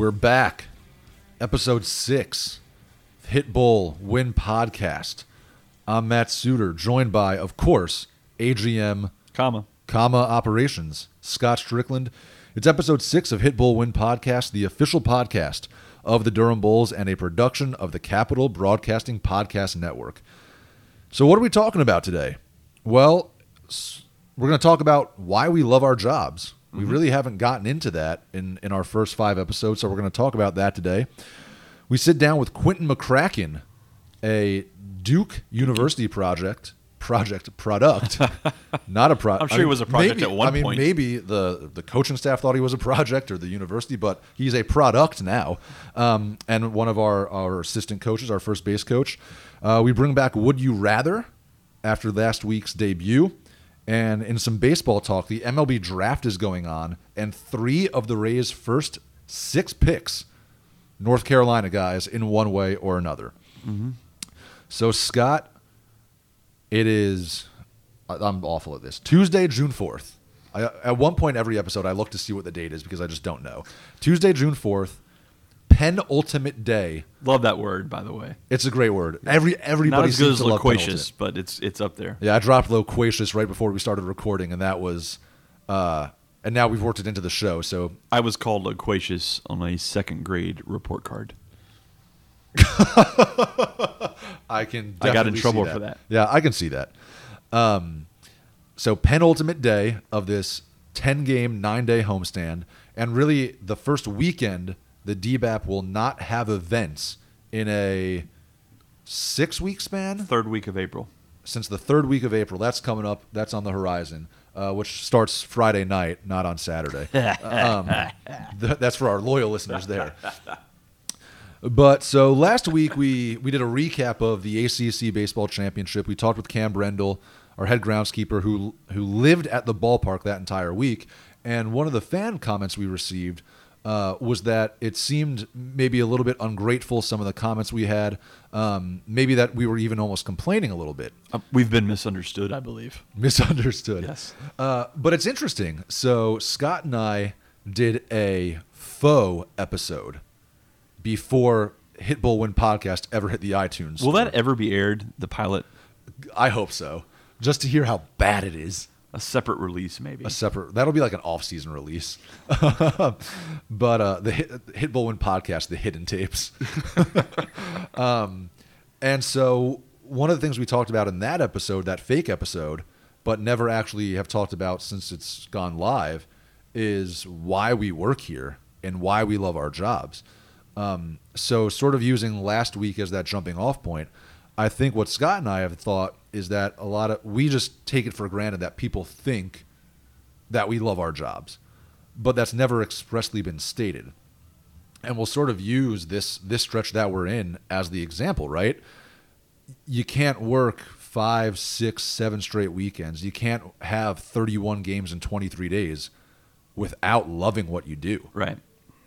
We're back. Episode six, Hit Bull Win Podcast. I'm Matt Suter, joined by, of course, AGM, comma. comma operations, Scott Strickland. It's episode six of Hit Bull Win Podcast, the official podcast of the Durham Bulls and a production of the Capital Broadcasting Podcast Network. So, what are we talking about today? Well, we're going to talk about why we love our jobs. We really haven't gotten into that in, in our first five episodes, so we're going to talk about that today. We sit down with Quinton McCracken, a Duke University project project product, not a project. I'm sure he was a project at one point. I mean, point. maybe the the coaching staff thought he was a project or the university, but he's a product now. Um, and one of our our assistant coaches, our first base coach, uh, we bring back Would You Rather after last week's debut. And in some baseball talk, the MLB draft is going on, and three of the Rays' first six picks, North Carolina guys, in one way or another. Mm-hmm. So, Scott, it is. I'm awful at this. Tuesday, June 4th. I, at one point every episode, I look to see what the date is because I just don't know. Tuesday, June 4th, penultimate day. Love that word, by the way. It's a great word. Every everybody Not as good seems as to love loquacious, penultimate. but it's it's up there. Yeah, I dropped loquacious right before we started recording, and that was, uh, and now we've worked it into the show. So I was called loquacious on a second grade report card. I can. I got in trouble for that. Yeah, I can see that. Um, so penultimate day of this ten game, nine day homestand, and really the first weekend, the DBAP will not have events in a six week span Third week of April. since the third week of April. That's coming up. That's on the horizon, uh, which starts Friday night, not on Saturday. um, th- that's for our loyal listeners there. But so last week we we did a recap of the ACC baseball championship. We talked with Cam Brendel, our head groundskeeper, who who lived at the ballpark that entire week. And one of the fan comments we received uh, was that it seemed maybe a little bit ungrateful. Some of the comments we had, um, maybe that we were even almost complaining a little bit Uh, we've been misunderstood, I believe. misunderstood. Yes. Uh, but it's interesting. So Scott and I did a faux episode before Hit Bull Win podcast ever hit the iTunes. Will store. that ever be aired? The pilot, I hope so. Just to hear how bad it is. A separate release, maybe. A separate. That'll be like an off-season release. but uh, the Hit, Hit Bull Win podcast, the hidden tapes. um, and so one of the things we talked about in that episode, that fake episode, but never actually have talked about since it's gone live, is why we work here and why we love our jobs. Um, so, sort of using last week as that jumping off point, I think what Scott and I have thought is that a lot of we just take it for granted that people think that we love our jobs, but that's never expressly been stated. And we'll sort of use this this stretch that we're in as the example, right? You can't work five, six, seven straight weekends. You can't have 31 games in 23 days without loving what you do. right.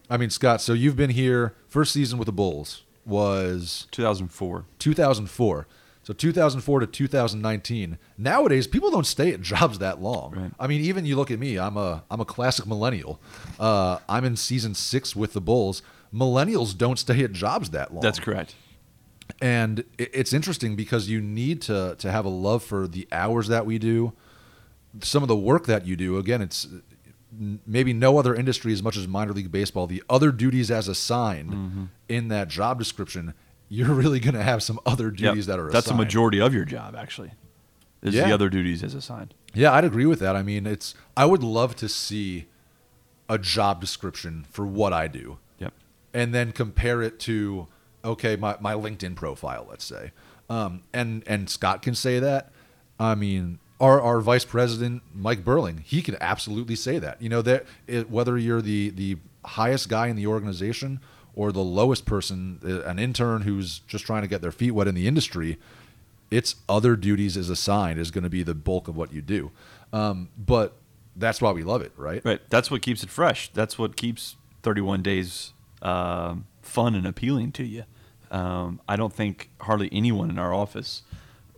I mean, Scott, so you've been here, first season with the Bulls was 2004. 2004. So 2004 to 2019. Nowadays, people don't stay at jobs that long. Right. I mean, even you look at me. I'm a I'm a classic millennial. Uh, I'm in season six with the Bulls. Millennials don't stay at jobs that long. That's correct. And it's interesting because you need to to have a love for the hours that we do, some of the work that you do. Again, it's maybe no other industry as much as minor league baseball. The other duties as assigned Mm-hmm. in that job description, you're really going to have some other duties Yep. that are That's the assigned. majority of your job, actually. Is Yeah. the other duties as assigned. Yeah, I'd agree with that. I mean, it's I would love to see a job description for what I do. Yep. and then compare it to okay my, my linkedin profile let's say um, and and scott can say that i mean our, our vice president mike burling he can absolutely say that you know that it, whether you're the the highest guy in the organization or the lowest person uh, an intern who's just trying to get their feet wet in the industry it's other duties as assigned is going to be the bulk of what you do um, but that's why we love it right Right. That's what keeps it fresh. That's what keeps 31 days um, fun and appealing to you. Um, I don't think hardly anyone in our office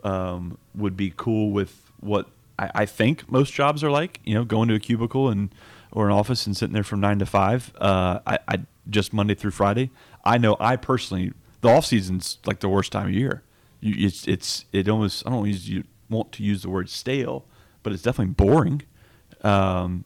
um, would be cool with what I, I think most jobs are like. You know, going to a cubicle and or an office and sitting there from nine to five. Uh, I, I just Monday through Friday, I know I personally the off season's like the worst time of year. You, it's it's it almost I don't use you want to use the word stale, but it's definitely boring. Um,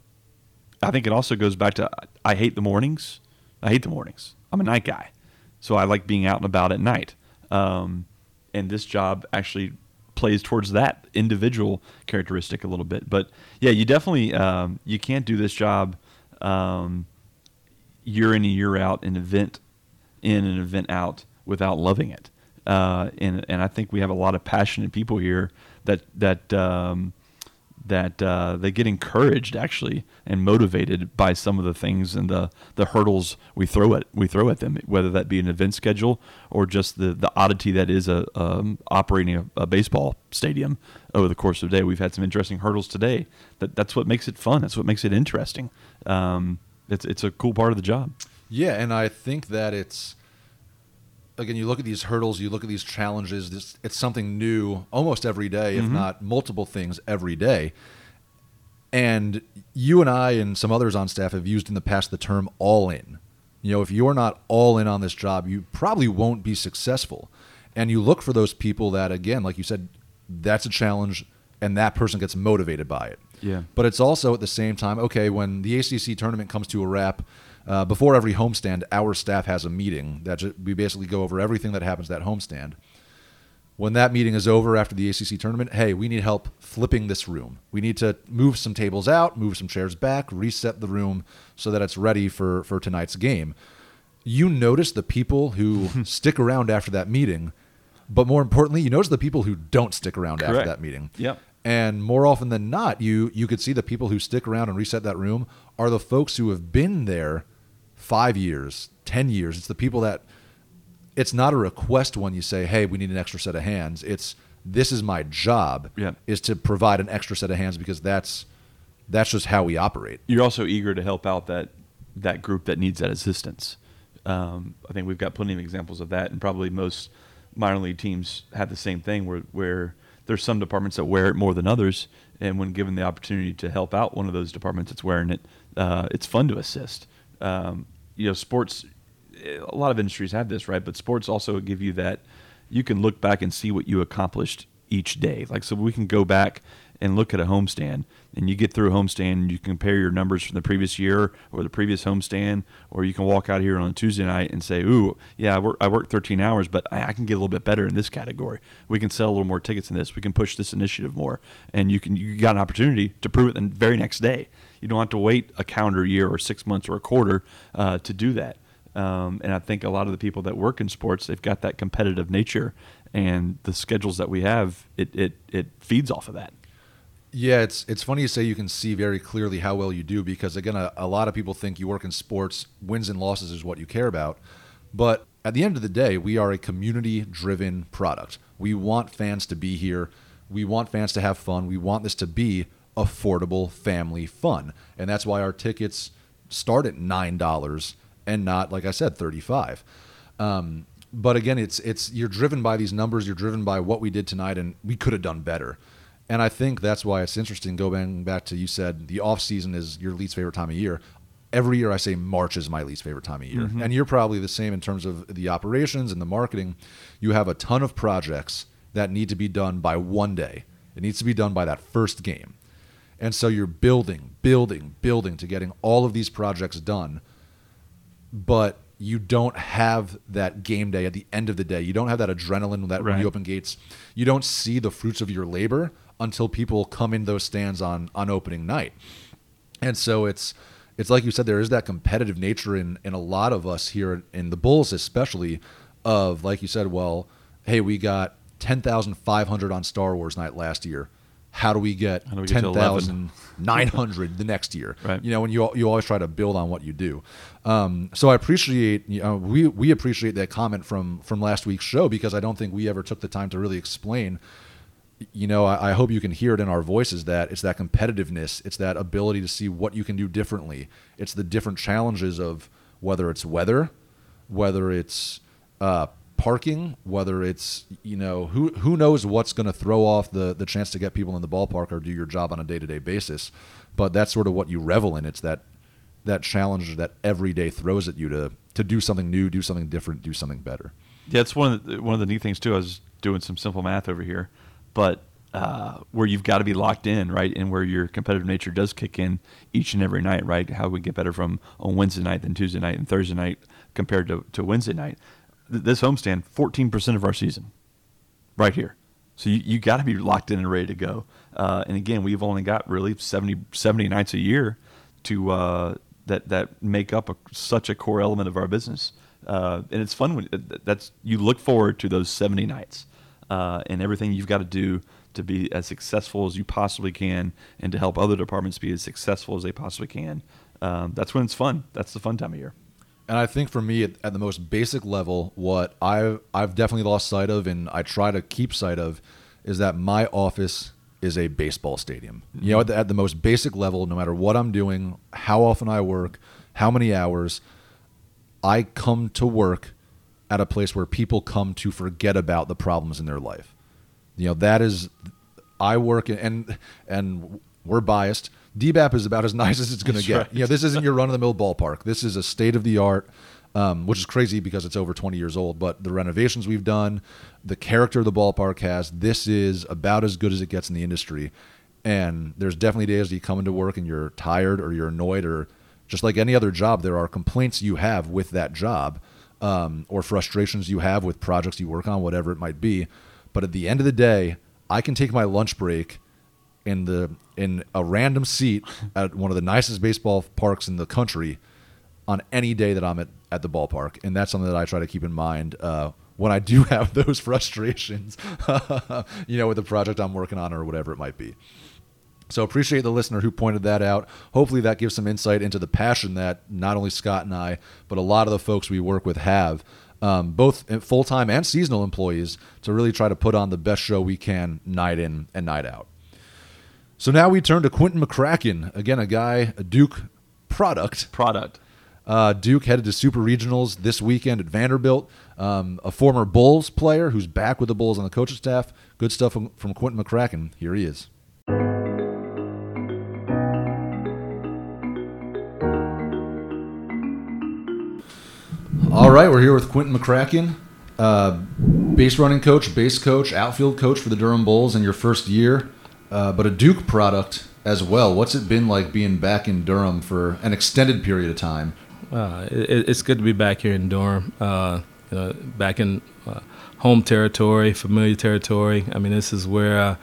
I think it also goes back to I hate the mornings. I hate the mornings. I'm a night guy, so I like being out and about at night. Um, and this job actually plays towards that individual characteristic a little bit. But yeah, you definitely um, you can't do this job um, year in and year out, an event in and event out, without loving it. Uh, and and I think we have a lot of passionate people here that that um, that uh, they get encouraged actually and motivated by some of the things and the, the hurdles we throw at we throw at them, whether that be an event schedule or just the, the oddity that is a um, operating a, a, baseball stadium over the course of the day. We've had some interesting hurdles today. That that's what makes it fun. That's what makes it interesting. Um, it's it's a cool part of the job. Yeah, and I think that it's again, you look at these hurdles, you look at these challenges. This, it's something new almost every day, if mm-hmm. not multiple things every day. And you and I and some others on staff have used in the past the term all in. You know, if you're not all in on this job, you probably won't be successful. And you look for those people that, again, like you said, that's a challenge and that person gets motivated by it. Yeah. But it's also at the same time, okay, when the ACC tournament comes to a wrap, uh, before every homestand, our staff has a meeting that we basically go over everything that happens at that homestand. When that meeting is over after the ACC tournament, hey, we need help flipping this room. We need to move some tables out, move some chairs back, reset the room so that it's ready for, for tonight's game. You notice the people who stick around after that meeting, but more importantly, you notice the people who don't stick around Correct. after that meeting. Yep. And more often than not, you you could see the people who stick around and reset that room are the folks who have been there five years, 10 years. It's the people that it's not a request when you say, hey, we need an extra set of hands. It's this is my job yeah. is to provide an extra set of hands because that's that's just how we operate. You're also eager to help out that that group that needs that assistance. Um, I think we've got plenty of examples of that, and probably most minor league teams have the same thing where where there's some departments that wear it more than others, and when given the opportunity to help out one of those departments that's wearing it, uh, it's fun to assist. Um, you know, sports. A lot of industries have this, right? But sports also give you that. You can look back and see what you accomplished each day. Like so, we can go back and look at a homestand, and you get through a homestand, and you compare your numbers from the previous year or the previous homestand, or you can walk out here on a Tuesday night and say, "Ooh, yeah, I, work, I worked 13 hours, but I, I, can get a little bit better in this category. We can sell a little more tickets in this. We can push this initiative more." And you can you got an opportunity to prove it the very next day. You don't have to wait a calendar year or six months or a quarter uh, to do that. Um, and I think a lot of the people that work in sports, they've got that competitive nature, and the schedules that we have, it it, it feeds off of that. Yeah, it's it's funny you say you can see very clearly how well you do because again, a, a lot of people think you work in sports, wins and losses is what you care about, but at the end of the day, we are a community-driven product. We want fans to be here. We want fans to have fun. We want this to be affordable family fun. And that's why our tickets start at $9 and not, like I said, 35 um, But again, it's, it's, you're driven by these numbers, you're driven by what we did tonight, and we could have done better. And I think that's why it's interesting. Going back to you said the off season is your least favorite time of year. Every year I say March is my least favorite time of year, mm-hmm. and you're probably the same in terms of the operations and the marketing. You have a ton of projects that need to be done by one day. It needs to be done by that first game. And so you're building, building, building to getting all of these projects done. But you don't have that game day at the end of the day. You don't have that adrenaline that right. when you open gates, you don't see the fruits of your labor until people come in those stands on on opening night. And so it's it's like you said, there is that competitive nature in in a lot of us here in the Bulls, especially of like you said, well, hey, we got ten thousand five hundred on Star Wars night last year how do we get, get 10,900 the next year? Right. You know, and you, you always try to build on what you do. Um, so I appreciate, you know, we, we appreciate that comment from, from last week's show because I don't think we ever took the time to really explain, you know, I, I hope you can hear it in our voices that it's that competitiveness. It's that ability to see what you can do differently. It's the different challenges of whether it's weather, whether it's, uh, parking, whether it's you know who who knows what's going to throw off the the chance to get people in the ballpark or do your job on a day to day basis, but that's sort of what you revel in. It's that that challenge that every day throws at you to to do something new, do something different, do something better. Yeah, it's one of the, one of the neat things too. I was doing some simple math over here, but uh, where you've got to be locked in, right, and where your competitive nature does kick in each and every night, right? How we get better from on Wednesday night than Tuesday night and Thursday night compared to, to Wednesday night. This homestand, 14% of our season, right here. So you, you got to be locked in and ready to go. Uh, and again, we've only got really 70, 70 nights a year to uh, that that make up a, such a core element of our business. Uh, and it's fun when that's you look forward to those 70 nights uh, and everything you've got to do to be as successful as you possibly can and to help other departments be as successful as they possibly can. Um, that's when it's fun. That's the fun time of year. And I think for me, at, at, the most basic level, what I've I've definitely lost sight of, and I try to keep sight of, is that my office is a baseball stadium. Mm-hmm. You know, at the, at the most basic level, no matter what I'm doing, how often I work, how many hours, I come to work at a place where people come to forget about the problems in their life. You know, that is, I work in, and and we're biased. DBAP is about as nice as it's going to get. Right. You know, this isn't your run of the mill ballpark. This is a state of the art, um, which is crazy because it's over 20 years old. But the renovations we've done, the character the ballpark has, this is about as good as it gets in the industry. And there's definitely days you come into work and you're tired or you're annoyed or just like any other job, there are complaints you have with that job um, or frustrations you have with projects you work on, whatever it might be. But at the end of the day, I can take my lunch break in the in a random seat at one of the nicest baseball parks in the country on any day that I'm at, at the ballpark, and that's something that I try to keep in mind uh, when I do have those frustrations, you know, with the project I'm working on or whatever it might be. So appreciate the listener who pointed that out. Hopefully that gives some insight into the passion that not only Scott and I, but a lot of the folks we work with have, um, both full time and seasonal employees, to really try to put on the best show we can night in and night out. So now we turn to Quinton McCracken, again a guy, a Duke product. Product. Uh, Duke headed to Super Regionals this weekend at Vanderbilt. Um, a former Bulls player who's back with the Bulls on the coaching staff. Good stuff from, from Quinton McCracken. Here he is. All right, we're here with Quinton McCracken, uh, base running coach, base coach, outfield coach for the Durham Bulls in your first year, uh, but a Duke product as well. What's it been like being back in Durham for an extended period of time? Uh, it, it's good to be back here in Durham, uh, you know, back in uh, home territory, familiar territory. I mean, this is where,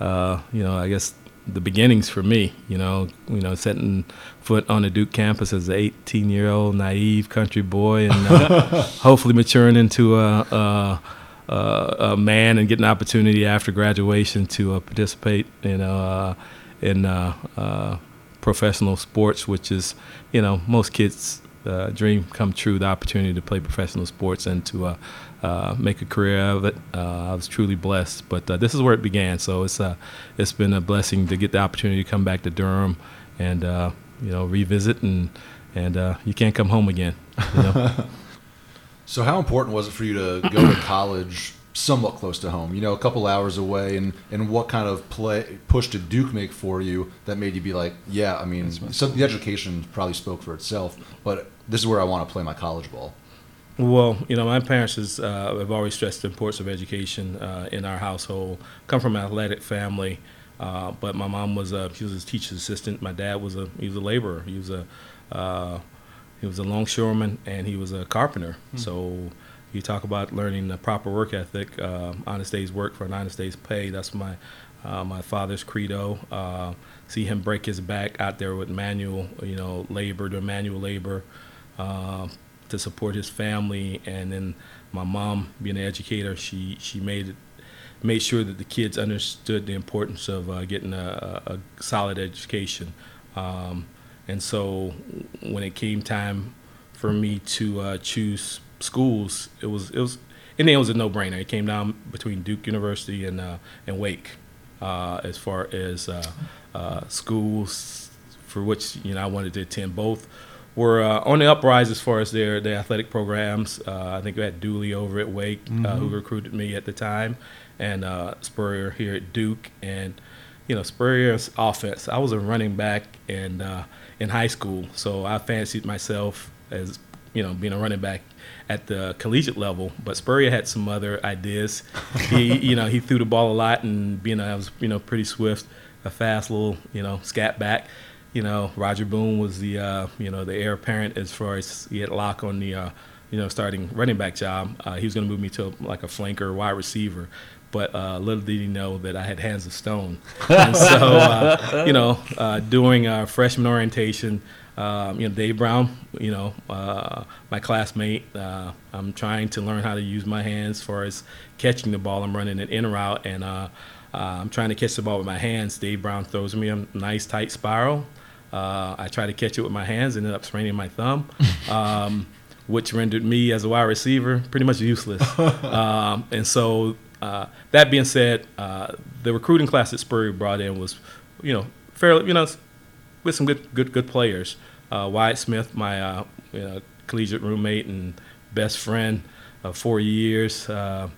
uh, you know, I guess the beginnings for me. You know, you know, setting foot on the Duke campus as an 18 year old naive country boy, and uh, hopefully maturing into a, a, a, man and getting an opportunity after graduation to uh, participate, you know, uh, in uh, uh, professional sports, which is, you know, most kids' uh, dream come true. The opportunity to play professional sports and to uh, make a career of it. Uh, I was truly blessed, but uh, this is where it began. So it's uh, it's been a blessing to get the opportunity to come back to Durham and uh, you know revisit and and uh, you can't come home again. You know? so how important was it for you to go to college? Somewhat close to home, you know, a couple hours away, and, and what kind of play push did Duke make for you that made you be like, yeah, I mean, so the education probably spoke for itself, but this is where I want to play my college ball. Well, you know, my parents has, uh, have always stressed the importance of education uh, in our household. Come from an athletic family, uh, but my mom was a she was a teacher's assistant. My dad was a he was a laborer. He was a uh, he was a longshoreman and he was a carpenter. Mm-hmm. So you talk about learning the proper work ethic, uh, honest day's work for an honest day's pay. That's my uh, my father's credo. see him break his back out there with manual, you know, labor, doing manual labor to support his family. And then my mom, being an educator, she she made it made sure that the kids understood the importance of uh, getting a, a, solid education. Um, and so when it came time for me to uh, choose schools, it was it was and it was a no-brainer. It came down between Duke University and uh, and Wake uh, as far as uh, uh, schools for which you know I wanted to attend both were uh, on the uprise as far as their, their athletic programs. Uh, I think we had Dooley over at Wake, mm-hmm. uh, who recruited me at the time, and uh, Spurrier here at Duke. And, you know, Spurrier's offense, I was a running back in, uh, in high school, so I fancied myself as you know, being a running back at the collegiate level. But Spurrier had some other ideas. he, you know, he threw the ball a lot, and being I was, you know, pretty swift, a fast little, you know, scat back. You know, Roger Boone was the, uh, you know, the heir apparent as far as he had lock on the, uh, you know, starting running back job. Uh, he was going to move me to like a flanker, wide receiver. But uh, little did he know that I had hands of stone. and so, uh, you know, uh, during uh, freshman orientation, um, you know, Dave Brown, you know, uh, my classmate, uh, I'm trying to learn how to use my hands as far as catching the ball. I'm running an in route, and uh, uh, I'm trying to catch the ball with my hands. Dave Brown throws me a nice tight spiral. Uh, I tried to catch it with my hands, and ended up spraining my thumb, um, which rendered me as a wide receiver pretty much useless. um, and so, uh, that being said, uh, the recruiting class that Spurrier brought in was, you know, fairly, you know, with some good, good, good players. Uh, Wyatt Smith, my uh, you know, collegiate roommate and best friend of four years. Uh,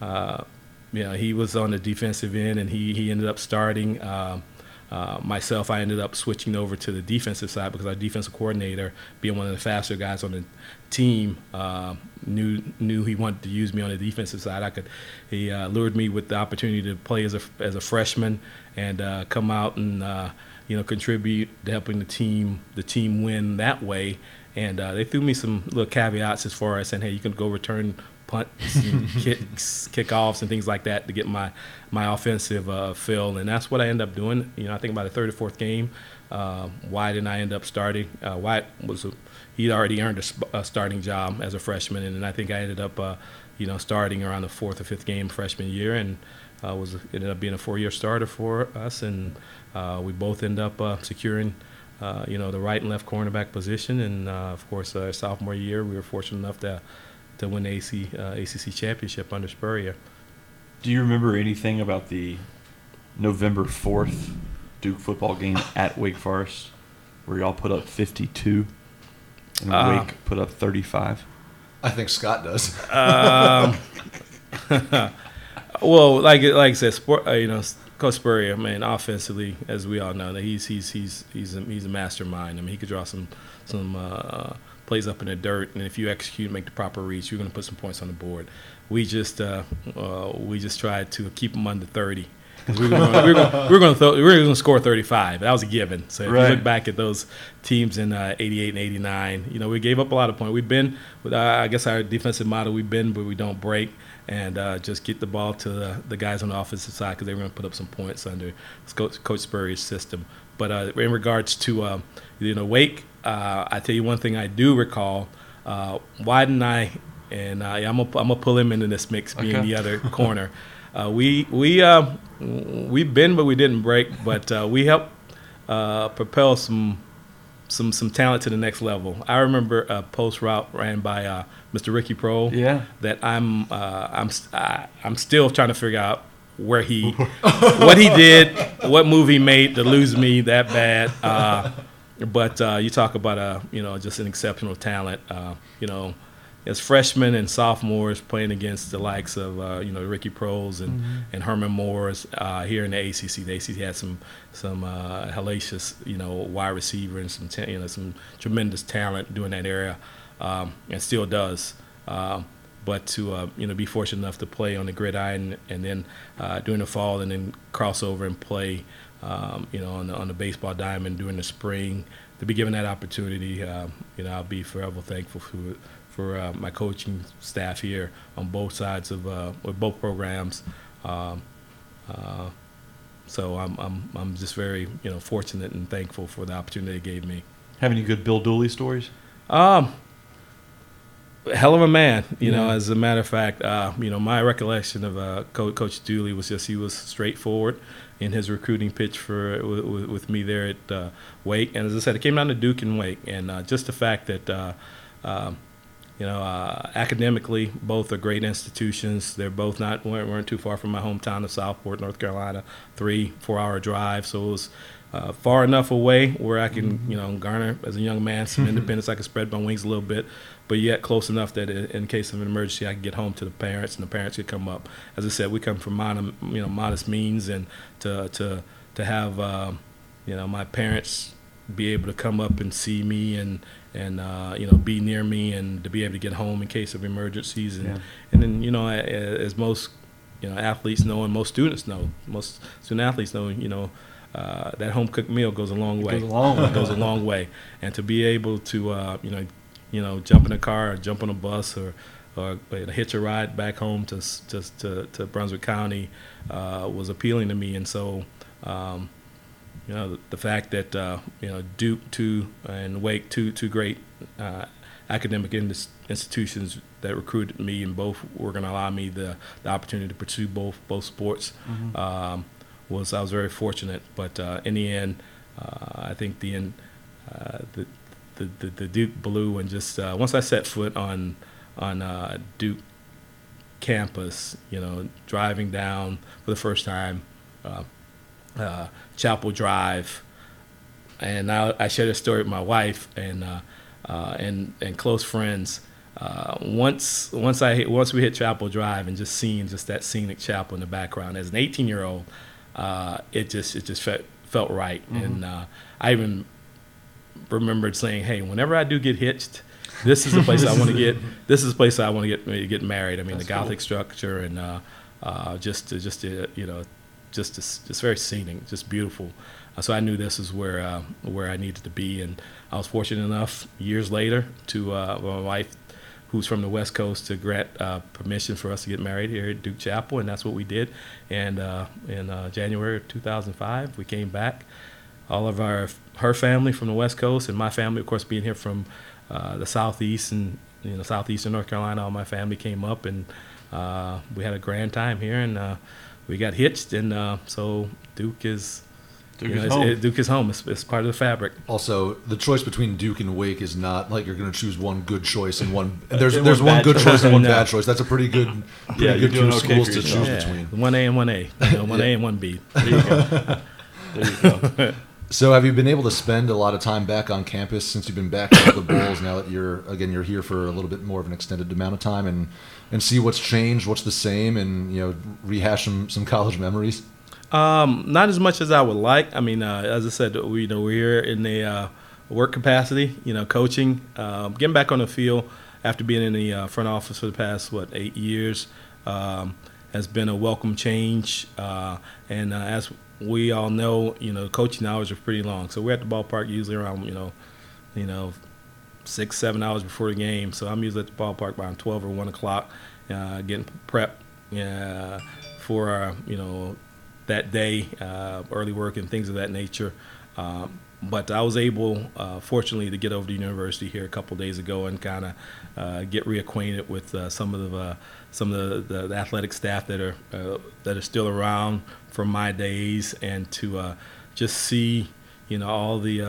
uh, you know, he was on the defensive end, and he he ended up starting. Um, uh, myself, I ended up switching over to the defensive side because our defensive coordinator, being one of the faster guys on the team, uh, knew knew he wanted to use me on the defensive side. I could, he uh, lured me with the opportunity to play as a as a freshman and uh, come out and uh, you know contribute to helping the team the team win that way. And they threw me some little caveats as far as saying, hey, you can go return punts and kicks, kickoffs, and things like that to get my my offensive uh, fill, and that's what I end up doing. You know, I think about the third or fourth game, uh, Wyatt and I end up starting. Uh, Wyatt was he'd already earned a, sp- a, starting job as a freshman, and, I think I ended up, uh, you know, starting around the fourth or fifth game freshman year, and uh, was ended up being a four-year starter for us, and uh, we both end up securing. you know the right and left cornerback position, and of course, our sophomore year, we were fortunate enough to to win the AC, uh, ACC championship under Spurrier. Do you remember anything about the November 4th Duke football game at Wake Forest where y'all put up 52 and uh, Wake put up 35? I think Scott does. um, well, like like I said, sport, uh, you know, Coach Spurrier, man, offensively, as we all know, that he's he's he's he's a, he's a mastermind. I mean, he could draw some some uh, plays up in the dirt, and if you execute, and make the proper reads, you're going to put some points on the board. We just uh, uh, we just tried to keep them under 30. we were going, we were going, to we were going to score 35. That was a given. So if right. you look back at those teams in uh, 88 and 89, you know we gave up a lot of points. We've been with uh, I guess our defensive model. We've been, but we don't break and uh, just get the ball to the, the guys on the offensive side because they were going to put up some points under Coach, Coach Spurrier's system. But uh, in regards to uh, you know Wake, uh, I tell you one thing I do recall. Uh, why didn't I? And uh, I'm gonna I'm gonna pull him into this mix, being okay. the other corner. Uh, we we uh, we bend, but we didn't break. But uh, we helped propel some some some talent to the next level. I remember a post route ran by Mr. Ricky Proehl. Yeah. That I'm I'm I, I'm still trying to figure out where he what he did, what move he made to lose me that bad. Uh, but uh, you talk about a you know just an exceptional talent. Uh, you know, as freshmen and sophomores playing against the likes of uh, you know Ricky Proehls and, mm-hmm. and Herman Moores uh, here in the ACC. The ACC had some some uh, hellacious you know wide receiver and some you know some tremendous talent doing that area, um, and still does. Um, but to uh, you know be fortunate enough to play on the gridiron and then during the fall and then cross over and play um, you know, on the, on the baseball diamond during the spring. To be given that opportunity, uh, you know, I'll be forever thankful for for uh, my coaching staff here on both sides of uh, with both programs. Um, uh, so I'm, I'm I'm just very you know fortunate and thankful for the opportunity they gave me. Have any good Bill Dooley stories? Um, hell of a man. You yeah. know, as a matter of fact, uh, you know, my recollection of uh, Coach, Coach Dooley was just he was straightforward in his recruiting pitch for with, with me there at uh, Wake. And as I said, it came down to Duke and Wake, and uh, just the fact that. Uh, um, you know, uh, academically, both are great institutions. They're both not weren't, weren't, too far from my hometown of Southport, North Carolina, three four hour drive. So it was uh, far enough away where I can, you know, garner as a young man some independence. I can spread my wings a little bit, but yet close enough that in case of an emergency, I can get home to the parents, and the parents could come up. As I said, we come from modest, you know, modest means, and to to to have, uh, you know, my parents be able to come up and see me and and uh, you know be near me and to be able to get home in case of emergencies and Yeah. and then you know as most you know athletes know and most students know most student athletes know you know uh, that home cooked meal goes a long way. goes a long way. It goes a long way. And to be able to uh, you know you know jump in a car or jump on a bus or or hitch a ride back home to to to, to Brunswick County uh, was appealing to me. And so um, you know the, the fact that uh, you know Duke two and Wake two two great uh, academic indus- institutions that recruited me and both were going to allow me the, the opportunity to pursue both both sports. Um, was I was very fortunate but uh, in the end uh, I think the end uh, the, the, the the Duke blue and just uh, once I set foot on on Duke campus you know driving down for the first time Chapel Drive, and I, I shared a story with my wife and and and close friends. Uh, once once I hit, once we hit Chapel Drive and just seeing just that scenic chapel in the background as an 18 year old, uh, it just it just felt felt right. And uh, I even remembered saying, "Hey, whenever I do get hitched." This is the place I want to get. This is the place I want to get get married. I mean, That's the Gothic cool. structure and uh, uh, just just uh, you know just just, just very scenic, just beautiful. Uh, so I knew this is where uh, where I needed to be, and I was fortunate enough years later to uh, my wife, who's from the West Coast, to grant uh, permission for us to get married here at Duke Chapel, and that's what we did. And uh, in uh, January of 2005, we came back. All of our her family from the West Coast, and my family, of course, being here from uh, the Southeast and you know southeastern North Carolina, all my family came up, and uh, we had a grand time here, and uh, we got hitched, and so Duke is Duke you know, is it's- home. it- Duke is home. It's, it's part of the fabric. Also, the choice between Duke and Wake is not like you're going to choose one good choice and one. And there's And there's one one good choice. choice and one No. bad choice. That's a pretty good, pretty Yeah, you're good doing two okay schools to yourself. choose between. one A and one A. You know, one A and one B. There you go. there you go. So, have you been able to spend a lot of time back on campus since you've been back at the Bulls? Now that you're again you're here for a little bit more of an extended amount of time, and and see what's changed, what's the same, and you know rehash some some college memories. Um, not as much as I would like. I mean, uh, as I said, we you know we're here in the uh, work capacity, you know, coaching, um, getting back on the field after being in the uh, front office for the past what eight years um, has been a welcome change. Uh, and uh, as we all know, you know, coaching hours are pretty long. So we're at the ballpark usually around you know, you know, six seven hours before the game. So I'm usually at the ballpark around twelve or one o'clock, uh, getting prep uh, for uh, you know that day, uh, early work and things of that nature. Um, but I was able, uh, fortunately, to get over to university here a couple days ago and kind of uh, get reacquainted with uh, some of the uh, some of the, the athletic staff that are uh, that are still around from my days, and to uh, just see you know all the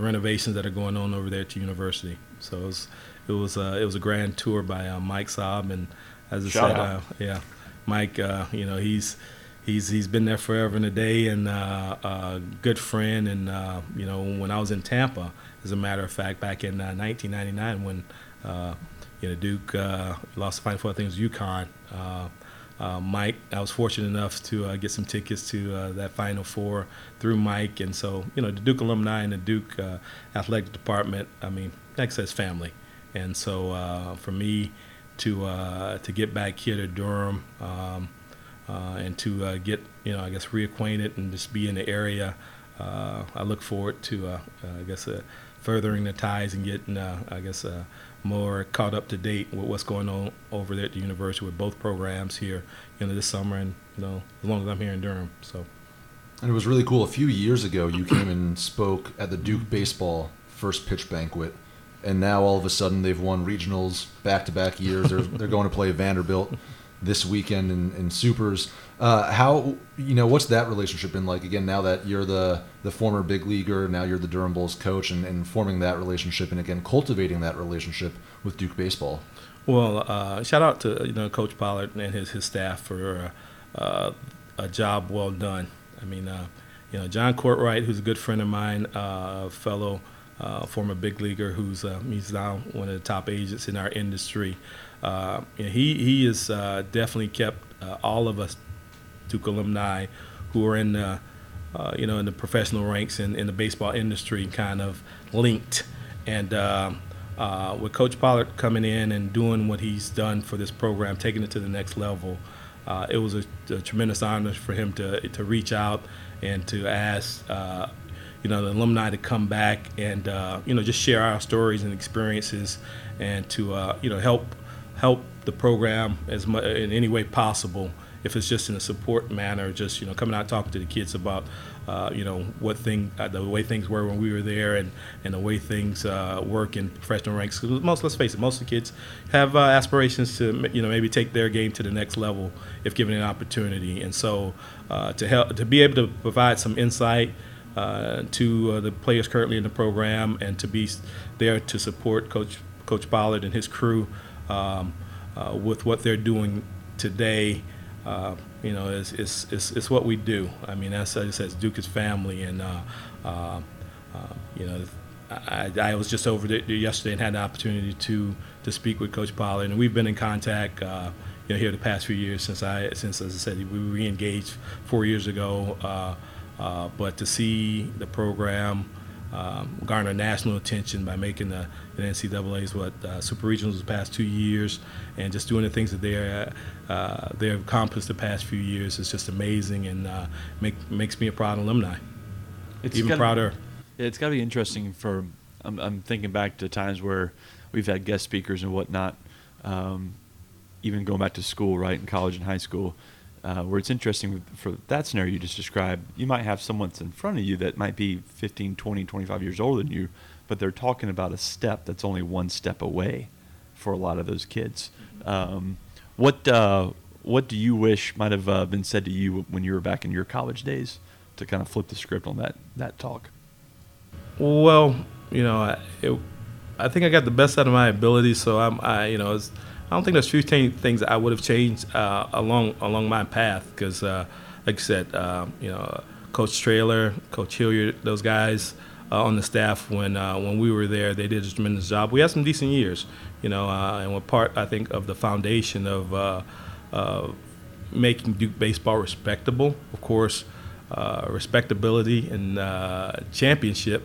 renovations that are going on over there at the university. So it was it was uh, it was a grand tour by uh, Mike Saab, and as I Shout said, uh, yeah, Mike, uh, you know he's he's he's been there forever and a day, and uh, a good friend. And uh, you know when I was in Tampa, as a matter of fact, back in uh, 1999 when uh, you know Duke uh, lost the Final Four, was UConn. Uh, uh, Mike, I was fortunate enough to uh, get some tickets to uh, that Final Four through Mike, and so you know the Duke alumni and the Duke uh, athletic department. I mean, like I family, and so uh, for me to uh, to get back here to Durham um, uh, and to uh, get you know I guess reacquainted and just be in the area, uh, I look forward to uh, uh, I guess uh, furthering the ties and getting uh, I guess. Uh, more caught up to date with what's going on over there at the university with both programs here, you know, this summer and you know, as long as I'm here in Durham. So And it was really cool. A few years ago, you came and spoke at the Duke baseball first pitch banquet, and now all of a sudden they've won regionals back to back years. They're they're going to play Vanderbilt this weekend in, in Supers. Uh, how you know what's that relationship been like? Again, now that you're the the former big leaguer, now you're the Durham Bulls coach, and, and forming that relationship, and again cultivating that relationship with Duke baseball. Well, uh, shout out to you know Coach Pollard and his his staff for uh, a job well done. I mean, uh, you know John Courtright, who's a good friend of mine, uh, a fellow uh, former big leaguer, who's he's now one of the top agents in our industry. Uh, he he has uh, definitely kept uh, all of us Duke alumni who are in the uh, you know, in the professional ranks in, in the baseball industry kind of linked. And uh, uh, with Coach Pollard coming in and doing what he's done for this program, taking it to the next level, uh, it was a, a, tremendous honor for him to, to reach out and to ask, you know, the alumni to come back and, you know, just share our stories and experiences and to, you know, help help the program as much in any way possible if it's just in a support manner, just you know coming out talking to the kids about uh, you know what thing uh, the way things were when we were there and and the way things uh, work in professional ranks. Most let's face it, most of the kids have uh, aspirations to you know maybe take their game to the next level if given an opportunity. And so uh, to help to be able to provide some insight. Uh, to the players currently in the program, and to be there to support Coach Coach Pollard and his crew um, with what they're doing today uh, you know, it's, it's, it's, it's, what we do. I mean, as I said, Duke is family, and uh, uh, uh, you know, I, I, was just over there yesterday and had the opportunity to to speak with Coach Pollard, and we've been in contact. Uh, you know, here the past few years since I, since as I said, we re-engaged four years ago. Uh, but to see the program um, garner national attention by making the, the NCAA's what uh, super regionals the past two years, and just doing the things that they're uh, they've accomplished the past few years is just amazing, and uh, make, makes me a proud alumni. It's even gotta, prouder. It's got to be interesting for. I'm, I'm, thinking back to times where we've had guest speakers and whatnot. Um, even going back to school, right, in college and high school, uh, where it's interesting for that scenario you just described, you might have someone that's in front of you that might be 15, 20, 25 years older than you, but they're talking about a step that's only one step away for a lot of those kids. Um, what uh, what do you wish might have uh, been said to you when you were back in your college days to kind of flip the script on that that talk? Well, you know, it, I think I got the best out of my abilities, so I'm, I, you know, it's, I don't think there's few things that I would have changed uh, along along my path because, uh, like I said, uh, you know, Coach Traylor, Coach Hilliard, those guys uh, on the staff when uh, when we were there, they did a tremendous job. We had some decent years, you know, uh, and were part, I think, of the foundation of making Duke baseball respectable. Of course, respectability and championship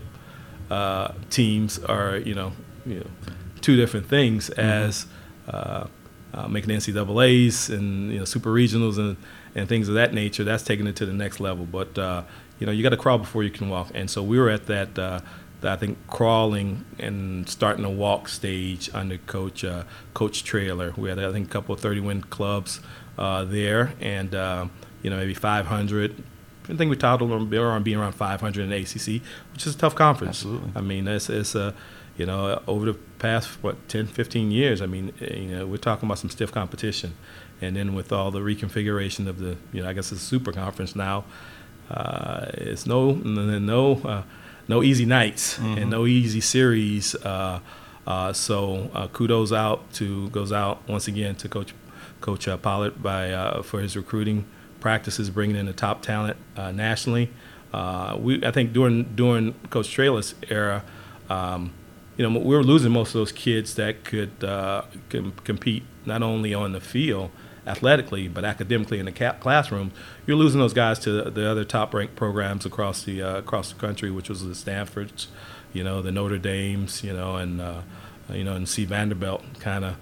teams are, you know, you know, two different things mm-hmm. as uh, uh, making NCAA's and you know super regionals and, and things of that nature. That's taking it to the next level. But uh, you know you got to crawl before you can walk. And so we were at that. Uh, I think crawling and starting to walk stage under Coach uh, Coach Traylor. We had I think a couple of 30 win clubs uh, there, and you know maybe 500. I think we titled them on being around 500 in the ACC, which is a tough conference. Absolutely. I mean, it's, it's a you know, over the past what 10, 15 years, I mean, eh, you know, we're talking about some stiff competition, and then with all the reconfiguration of the, you know, I guess it's a super conference now, uh, it's no no uh, no easy nights mm-hmm. and no easy series. Uh, uh so uh, kudos out to goes out once again to Coach Coach uh, Pollard by for his recruiting practices, bringing in the top talent nationally. we I think during during Coach Traylor's era. Um, you know, we were losing most of those kids that could uh, compete not only on the field athletically, but academically in the ca- classroom. You're losing those guys to the other top-ranked programs across the uh, across the country, which was the Stanfords, you know, the Notre Dames, you know, and uh, you know, and C. Vanderbilt kind of,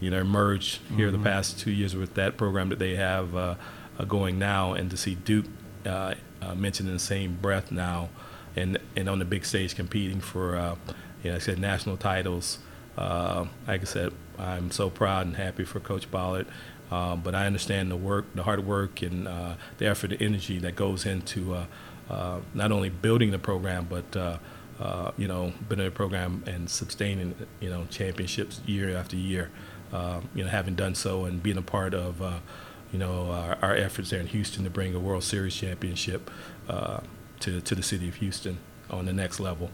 you know, emerged mm-hmm. here the past two years with that program that they have uh, uh, going now, and to see Duke uh, mentioned in the same breath now, and and on the big stage competing for you know, I said national titles. Uh, like I said, I'm so proud and happy for Coach Pollard. Uh, but I understand the work, the hard work, and uh, the effort, the energy that goes into uh, uh, not only building the program, but uh, you know, building the program and sustaining you know championships year after year. you know, having done so and being a part of you know our, our, efforts there in Houston to bring a World Series championship to to the city of Houston on the next level.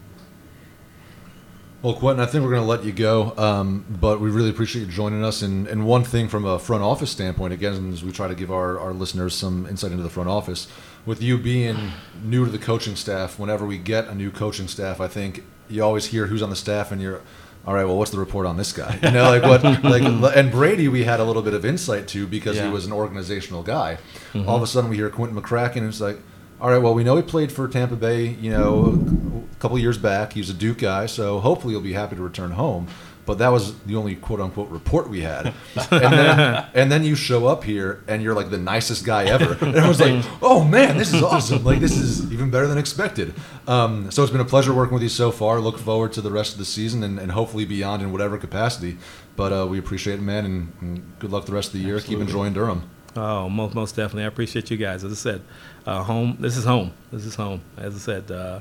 Well, Quinton, I think we're going to let you go, um, but we really appreciate you joining us. And, and one thing from a front office standpoint, again, as we try to give our, our listeners some insight into the front office, with you being new to the coaching staff, whenever we get a new coaching staff, I think you always hear who's on the staff, and you're, all right, well, what's the report on this guy? You know, like what, like, and Brady, we had a little bit of insight to because yeah. he was an organizational guy. Mm-hmm. All of a sudden, we hear Quinton McCracken, and it's like, All right. Well, we know he played for Tampa Bay. You know, a couple years back. He's a Duke guy, so hopefully he'll be happy to return home. But that was the only quote unquote report we had. And then, and then you show up here and you're like the nicest guy ever. And I was like, oh man, this is awesome. Like, this is even better than expected. Um, so it's been a pleasure working with you so far. Look forward to the rest of the season and, and hopefully beyond in whatever capacity. But uh, we appreciate it, man, and, and good luck the rest of the year. Absolutely. Keep enjoying Durham. Oh, most most definitely. I appreciate you guys. As I said, uh, home. This is home. This is home. As I said, uh,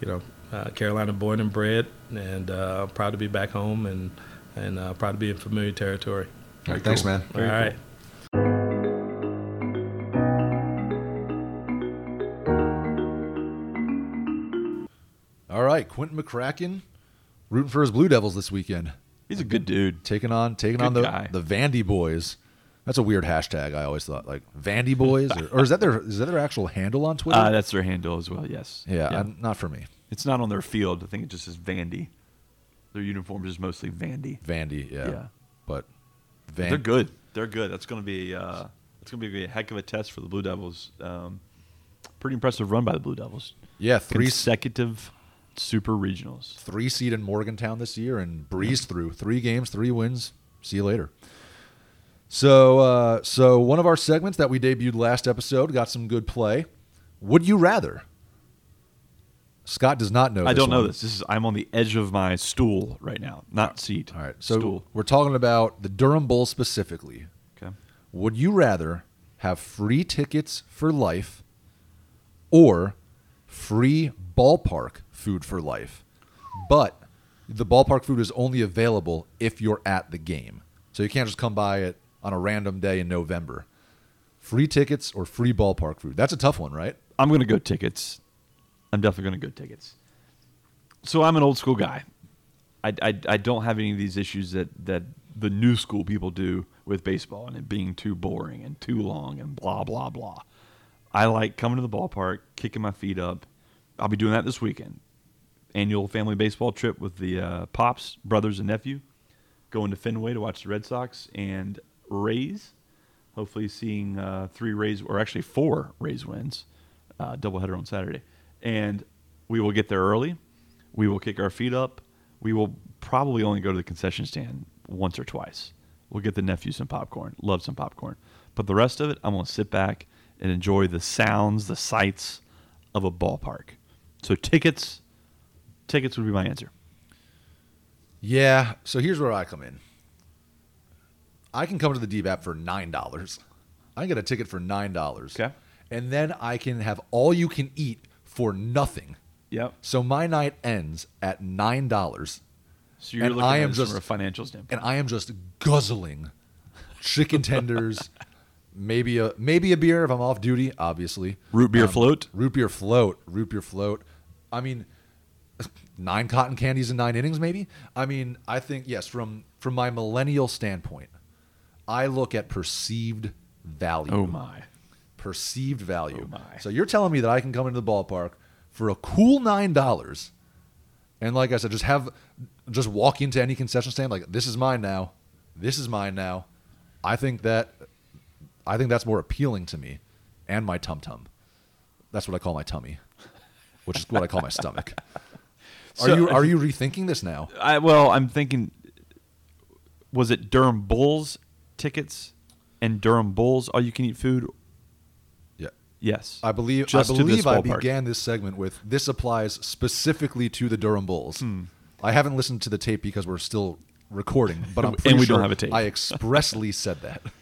you know, uh, Carolina born and bred, and uh, proud to be back home, and and uh, proud to be in familiar territory. All right, thanks, man. All right. All right, Quinton McCracken, rooting for his Blue Devils this weekend, He's a good dude. taking on taking Good on the guy. the Vandy boys. That's a weird hashtag. I always thought like Vandy boys, or, or is that their is that their actual handle on Twitter? Uh, that's their handle as well. Yes. yeah, I'm- not for me. It's not on their field. I think it just says Vandy. Their uniform is mostly Vandy. Vandy, yeah, Yeah. but Van- They're good. They're good. That's going to be uh, that's going to be a heck of a test for the Blue Devils. Um, pretty impressive run by the Blue Devils. Yeah, three consecutive super regionals. three seed in Morgantown this year and breezed through three games, three wins. See you later. So, uh, so one of our segments that we debuted last episode got some good play. Would you rather? Scott does not know. I don't know one. this. This is I'm on the edge of my stool right now, not seat. All right, so stool. we're talking about the Durham Bowl specifically. Okay. Would you rather have free tickets for life or free ballpark food for life? But the ballpark food is only available if you're at the game. So you can't just come by it on a random day in November. Free tickets or free ballpark food? That's a tough one, right? I'm going to go tickets. I'm definitely going to go tickets. So I'm an old school guy. I, I, I don't have any of these issues that, that the new school people do with baseball and it being too boring and too long and blah, blah, blah. I like coming to the ballpark, kicking my feet up. I'll be doing that this weekend. Annual family baseball trip with the uh, Pops, brothers, and nephew. Going to Fenway to watch the Red Sox and Rays. Hopefully, seeing uh, three Rays, or actually four Rays wins, uh, doubleheader on Saturday. And we will get there early. We will kick our feet up. We will probably only go to the concession stand once or twice. We'll get the nephew some popcorn. Love some popcorn. But the rest of it, I'm going to sit back and enjoy the sounds, the sights of a ballpark. So tickets, tickets would be my answer. Yeah. So here's where I come in. I can come to the DBAP for nine dollars. I can get a ticket for nine dollars. Okay. And then I can have all you can eat for nothing. Yep. So my night ends at nine dollars, So you're And looking I at am this just- from a financial standpoint. and I am just guzzling chicken tenders, maybe a maybe a beer if I'm off duty, obviously. Root beer Um, float? Root beer float. Root beer float. I mean, nine cotton candies in nine innings, maybe. I mean, I think yes. From from my millennial standpoint, I look at perceived value. Oh my. Perceived value. Oh, my. So you're telling me that I can come into the ballpark for a cool nine dollars, and like I said, just have just walk into any concession stand like this is mine now, this is mine now. I think that I think that's more appealing to me, and my tum tum. That's what I call my tummy, which is what I call my stomach. Are So- you are you rethinking this now? I well, I'm thinking was it Durham Bulls tickets and Durham Bulls all you can eat food? Yeah. Yes. I believe Just I believe I ballpark. began this segment with this applies specifically to the Durham Bulls. Hmm. I haven't listened to the tape because we're still recording, but I'm And we don't have a tape. I expressly said that.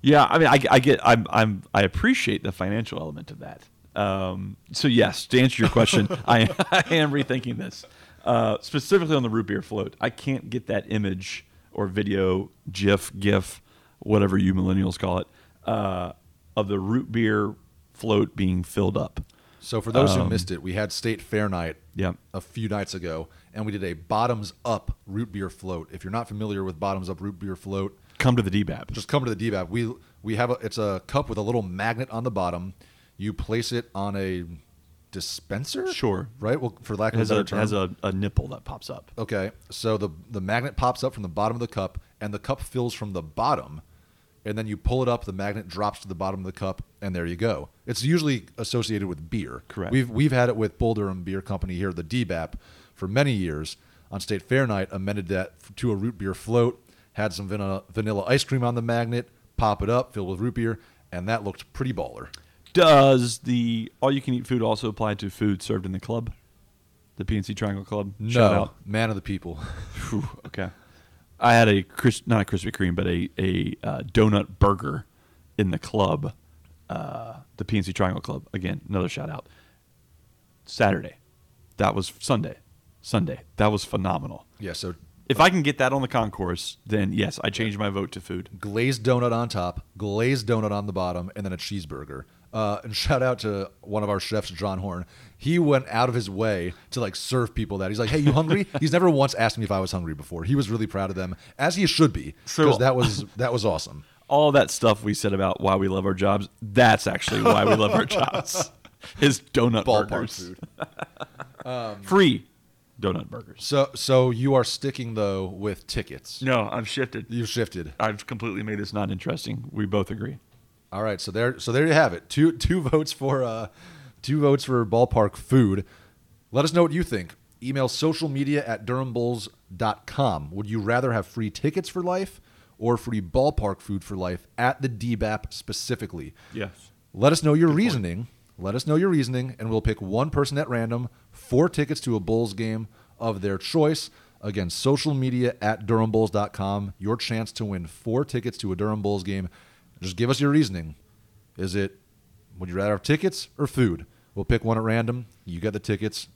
Yeah, I mean, I, I get, I'm, I'm, I appreciate the financial element of that. Um, so yes, to answer your question, I, I am rethinking this uh, specifically on the root beer float. I can't get that image or video, GIF, GIF, whatever you millennials call it, uh, of the root beer float being filled up. So for those who Um, missed it, we had State Fair Night Yep. a few nights ago, and we did a bottoms up root beer float. If you're not familiar with bottoms up root beer float, Come to the DBAP. just come to the DBAP. We we have a it's a cup with a little magnet on the bottom. You place it on a dispenser. Sure. Right. Well, for lack of a better term. has a, a nipple that pops up. Okay, so the the magnet pops up from the bottom of the cup, and the cup fills from the bottom, and then you pull it up. The magnet drops to the bottom of the cup, and there you go. It's usually associated with beer. Correct. We've we've had it with Bull Durham Beer Company here, the DBAP, for many years. On State Fair night, amended that to a root beer float. Had some vanilla, vanilla ice cream on the magnet. Pop it up, filled with root beer, and that looked pretty baller. Does the all-you-can-eat food also apply to food served in the club, the PNC Triangle Club? Shout No, out. man of the people. Whew, okay. I had a Chris, not a Krispy Kreme, but a a uh, donut burger in the club, uh, the PNC Triangle Club. Again, another shout out. Saturday, that was Sunday. Sunday, that was phenomenal. Yeah, so If I can get that on the concourse, then yes, I change my vote to food. glazed donut on top, glazed donut on the bottom, and then a cheeseburger. Uh, and shout out to one of our chefs, John Horn. He went out of his way to like serve people that. He's like, "Hey, you hungry?" He's never once asked me if I was hungry before. He was really proud of them, as he should be, So- because that was that was awesome. All that stuff we said about why we love our jobs, that's actually why we love our jobs. His donut Ballpark burgers. food. Free donut burgers. So, so you are sticking though with tickets. No, I've shifted. You've shifted. I've completely made this not interesting. We both agree. All right, so there, so there you have it. Two two votes for uh, two votes for ballpark food. Let us know what you think. Email social media at durhambulls.com. Would you rather have free tickets for life or free ballpark food for life at the DBAP specifically? Yes. Let us know your reasoning. Let us know your reasoning, and we'll pick one person at random, four tickets to a Bulls game of their choice. Again, social media at durhambulls.com. Your chance to win four tickets to a Durham Bulls game. Just give us your reasoning. Is it, would you rather have tickets or food? We'll pick one at random. You get the tickets,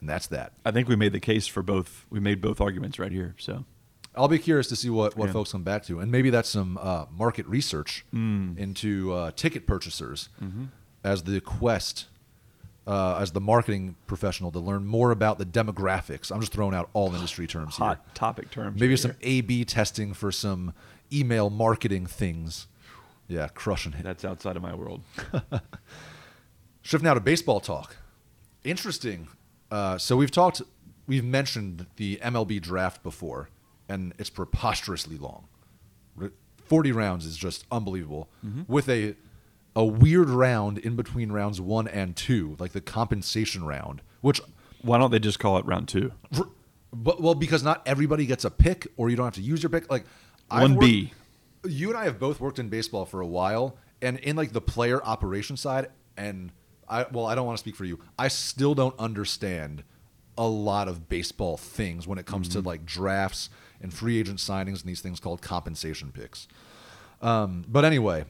and that's that. I think we made the case for both. We made both arguments right here. So I'll be curious to see what, what Yeah. folks come back to. And maybe that's some uh, market research into uh, ticket purchasers as the quest, uh, as the marketing professional to learn more about the demographics. I'm just throwing out all industry terms here. hot topic terms. Maybe right some here. A B testing for some email marketing things. Yeah, crushing it. That's outside of my world. Shift now to baseball talk. Interesting. Uh, so we've talked, we've mentioned the MLB draft before, and it's preposterously long. Forty rounds is just unbelievable. With a a weird round in between rounds one and two, like the compensation round, which, Why don't they just call it round two? but well, because not everybody gets a pick, or you don't have to use your pick. Like I've One worked- B. you and I have both worked in baseball for a while, and in like the player operation side, and I well, I don't want to speak for you. I still don't understand a lot of baseball things when it comes to like drafts and free agent signings and these things called compensation picks. Um, but anyway,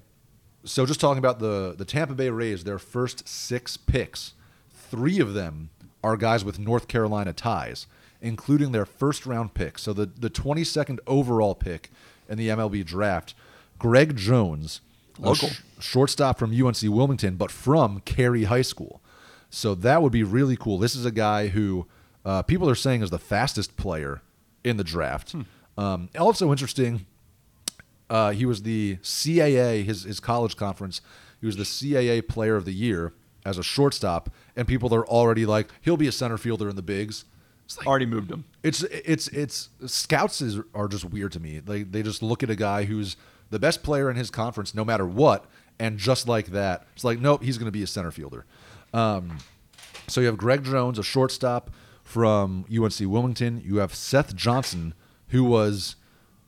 so just talking about the the Tampa Bay Rays, their first six picks, three of them are guys with North Carolina ties, including their first round pick. So the the 22nd overall pick in the MLB draft, Greg Jones, Local. sh- shortstop from UNC Wilmington, but from Cary High School. So that would be really cool. This is a guy who uh, people are saying is the fastest player in the draft. Um, also interesting, uh, he was the CAA, his, his college conference. He was the CAA Player of the Year as a shortstop, and people are already like, he'll be a center fielder in the bigs. It's like, Already moved them. it's it's it's scouts is, are just weird to me. They they just look at a guy who's the best player in his conference, no matter what, and just like that, it's like, nope, he's going to be a center fielder. Um, so you have Greg Jones, a shortstop from UNC Wilmington. You have Seth Johnson, who was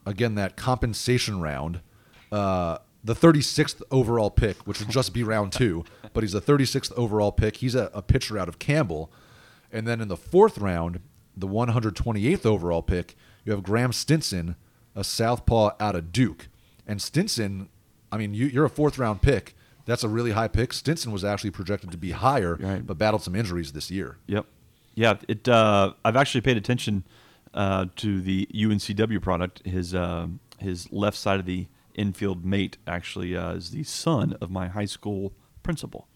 again that compensation round, uh, the 36th overall pick, which would just be round two, but he's the 36th overall pick. He's a, a pitcher out of Campbell, and then in the fourth round, the 128th overall pick, you have Graeme Stinson, a southpaw out of Duke, and Stinson. I mean, you, you're a fourth round pick. That's a really high pick. Stinson was actually projected to be higher, Right. but battled some injuries this year. Yep. Yeah. It. Uh, I've actually paid attention uh, to the UNCW product. His uh, his left side of the infield mate actually uh, is the son of my high school principal.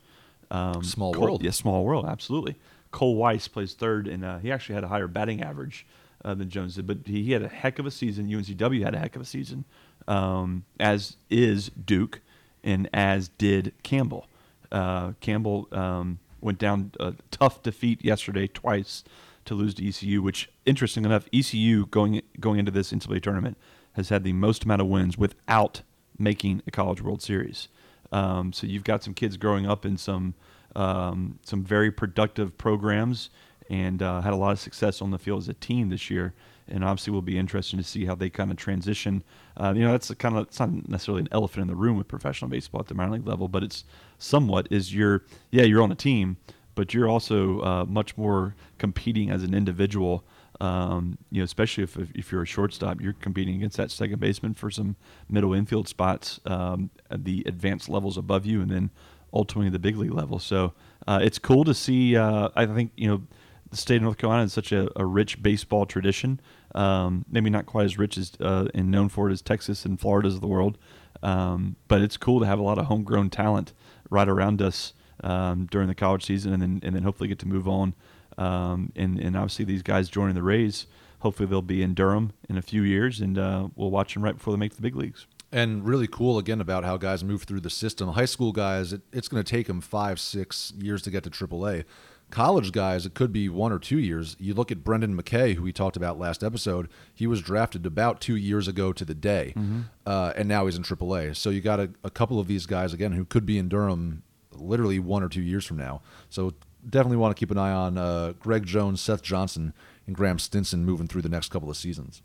Um, Small Cole- world. Yeah, small world. Absolutely. Cole Weiss plays third, and uh, he actually had a higher batting average uh, than Jones did. But he, he had a heck of a season. UNCW had a heck of a season, um, as is Duke, and as did Campbell. Uh, Campbell um, went down a tough defeat yesterday twice to lose to ECU. Which, interesting enough, ECU going going into this NCAA tournament has had the most amount of wins without making a college World Series. Um, so you've got some kids growing up in some um, some very productive programs and uh, had a lot of success on the field as a team this year. And obviously, will be interesting to see how they kind of transition. Uh, you know, that's kind of it's not necessarily an elephant in the room with professional baseball at the minor league level, but it's somewhat is you're yeah you're on a team, but you're also uh, much more competing as an individual. Um, you know, especially if, if you're a shortstop, you're competing against that second baseman for some middle infield spots, um, at the advanced levels above you, and then ultimately the big league level. So uh, it's cool to see. Uh, I think you know the state of North Carolina is such a, a rich baseball tradition. Um, maybe not quite as rich as uh, and known for it as Texas and Florida's of the world, um, but it's cool to have a lot of homegrown talent right around us um, during the college season, and then and then hopefully get to move on. Um, and and obviously these guys joining the Rays, hopefully they'll be in Durham in a few years, and uh, we'll watch them right before they make the big leagues. And really cool again about how guys move through the system. High school guys, it, it's going to take them five, six years to get to AAA. College guys, it could be one or two years. You look at Brendan McKay, who we talked about last episode. He was drafted about two years ago to the day, uh, and now he's in AAA. So you got a, a couple of these guys again who could be in Durham literally one or two years from now. So definitely want to keep an eye on uh, Greg Jones, Seth Johnson, and Graeme Stinson moving through the next couple of seasons.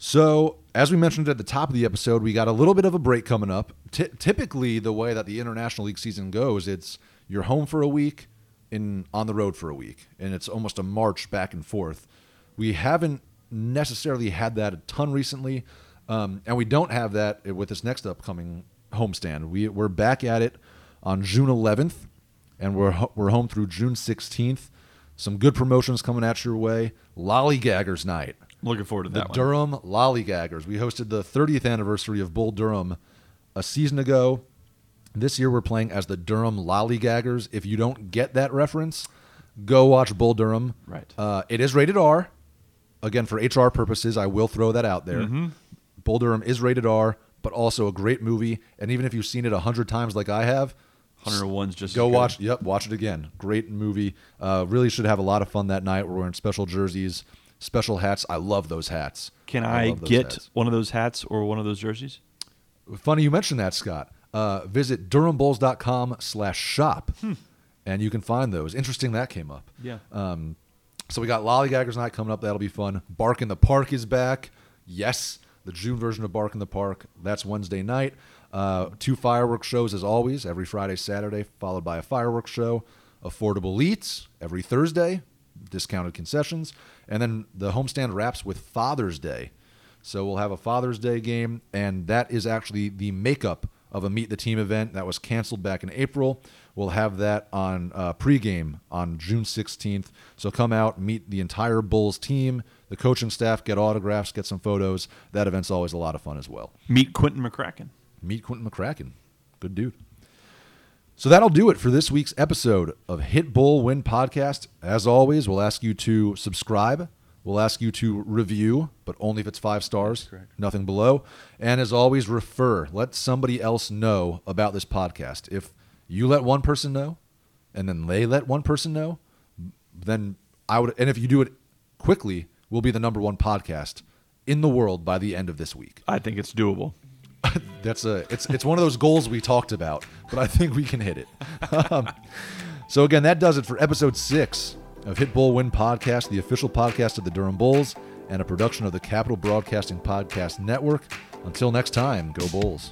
So, as we mentioned at the top of the episode, we got a little bit of a break coming up. Ty typically, the way that the International League season goes, it's you're home for a week and on the road for a week, and it's almost a march back and forth. We haven't necessarily had that a ton recently, um, and we don't have that with this next upcoming homestand. We, we're back at it on June 11th, and we're, we're home through June 16th. Some good promotions coming at your way. Lollygaggers Night. Looking forward to The that one. Durham Lollygaggers. We hosted the 30th anniversary of Bull Durham a season ago. This year we're playing as the Durham Lollygaggers. If you don't get that reference, go watch Bull Durham. Right. Uh, it is rated R. Again, for HR purposes, I will throw that out there. Mm-hmm. Bull Durham is rated R, but also a great movie. And even if you've seen it a hundred times like I have, 101's just go watch. Yep, watch it again. Great movie. Uh, really should have a lot of fun that night. We're wearing special jerseys, special hats. I love those hats. Can I, those get hats. one of those hats or one of those jerseys? Funny you mentioned that, Scott. Uh, visit durhambulls.com slash shop, and you can find those. Interesting that came up. Yeah. Um, so we got Lollygaggers Night coming up. That'll be fun. Bark in the Park is back. Yes, the June version of Bark in the Park. That's Wednesday night. Uh, two fireworks shows as always, every Friday, Saturday, followed by a fireworks show. Affordable eats every Thursday, discounted concessions, and then the homestand wraps with Father's Day. So we'll have a Father's Day game, and that is actually the makeup of a Meet the Team event that was canceled back in April. We'll have that on uh, pregame on June 16th. So come out, meet the entire Bulls team, the coaching staff, get autographs, get some photos. That event's always a lot of fun as well. Meet Quinton McCracken. Meet Quinton McCracken. Good dude. So that'll do it for this week's episode of Hit Bull Win Podcast. As always, we'll ask you to subscribe. We'll ask you to review, but only if it's five stars, nothing below. And as always, refer. Let somebody else know about this podcast. If you let one person know, and then they let one person know, then I would. And if you do it quickly, we'll be the number one podcast in the world by the end of this week. I think it's doable. That's a it's it's one of those goals we talked about, but I think we can hit it. Um, so again, that does it for episode six of Hit Bull Win Podcast, the official podcast of the Durham Bulls, and a production of the Capital Broadcasting Podcast Network. Until next time, go Bulls.